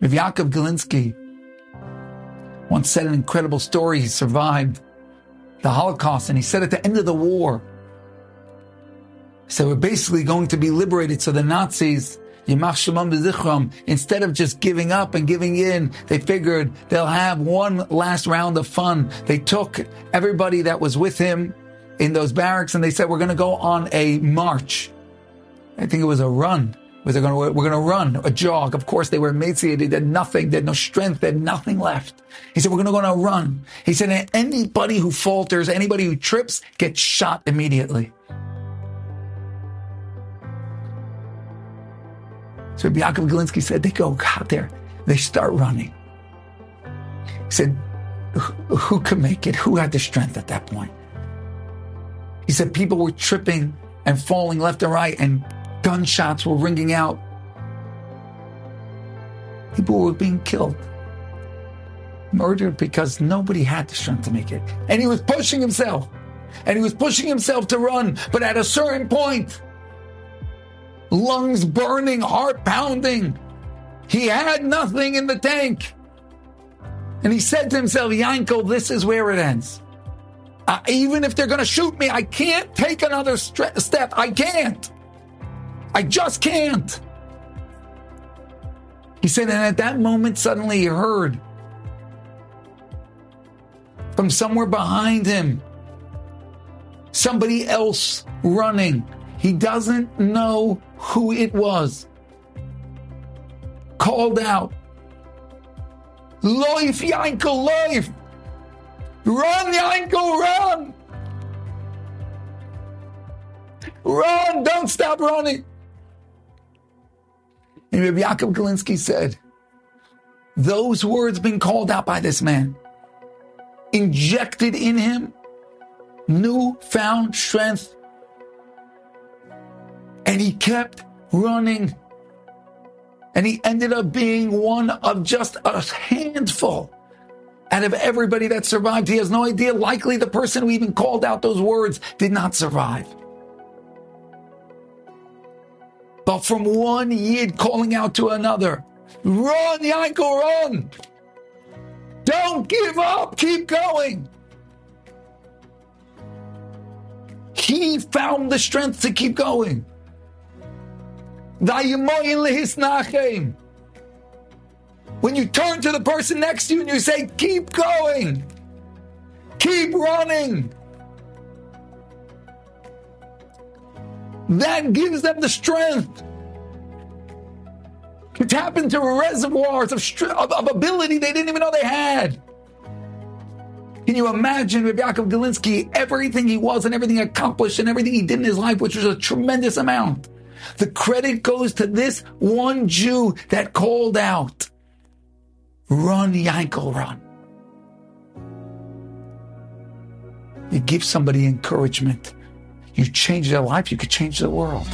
Rav Yaakov Galinsky once said an incredible story. He survived the Holocaust, and he said at the end of the war, so we're basically going to be liberated. So the Nazis, instead of just giving up and giving in, they figured they'll have one last round of fun. They took everybody that was with him in those barracks and they said, we're going to go on a march. I think it was a run. They going to, we're going to run, a jog. Of course, they were emaciated. They had nothing. They had no strength. They had nothing left. He said, we're going to go on a run. He said, anybody who falters, anybody who trips gets shot immediately. So Yaakov Galinsky said, they go out there, they start running. He said, who could make it? Who had the strength at that point? He said people were tripping and falling left and right, and gunshots were ringing out. People were being killed, murdered because nobody had the strength to make it. And he was pushing himself, and he was pushing himself to run, but at a certain point, lungs burning, heart pounding. He had nothing in the tank. And he said to himself, Yanko, this is where it ends. Uh, even if they're going to shoot me, I can't take another st- step. I can't. I just can't. He said, and at that moment, suddenly he heard from somewhere behind him somebody else running. He doesn't know who it was. Called out, Loif Yankel, Loif! Run, Yankel, run! Run! Don't stop running! And Rabbi Yaakov Galinsky said, those words being called out by this man injected in him newfound strength and he kept running. And he ended up being one of just a handful out of everybody that survived. He has no idea. Likely the person who even called out those words did not survive. But from one Yid calling out to another, run, Yanko, run! Don't give up, keep going. He found the strength to keep going. When you turn to the person next to you and you say, keep going, keep running, that gives them the strength to tap into reservoirs of, of, of ability they didn't even know they had. Can you imagine Rabbi Yaakov Galinsky, everything he was and everything he accomplished and everything he did in his life, which was a tremendous amount? The credit goes to this one Jew that called out, run, Yankel, run. You give somebody encouragement. You change their life, you could change the world.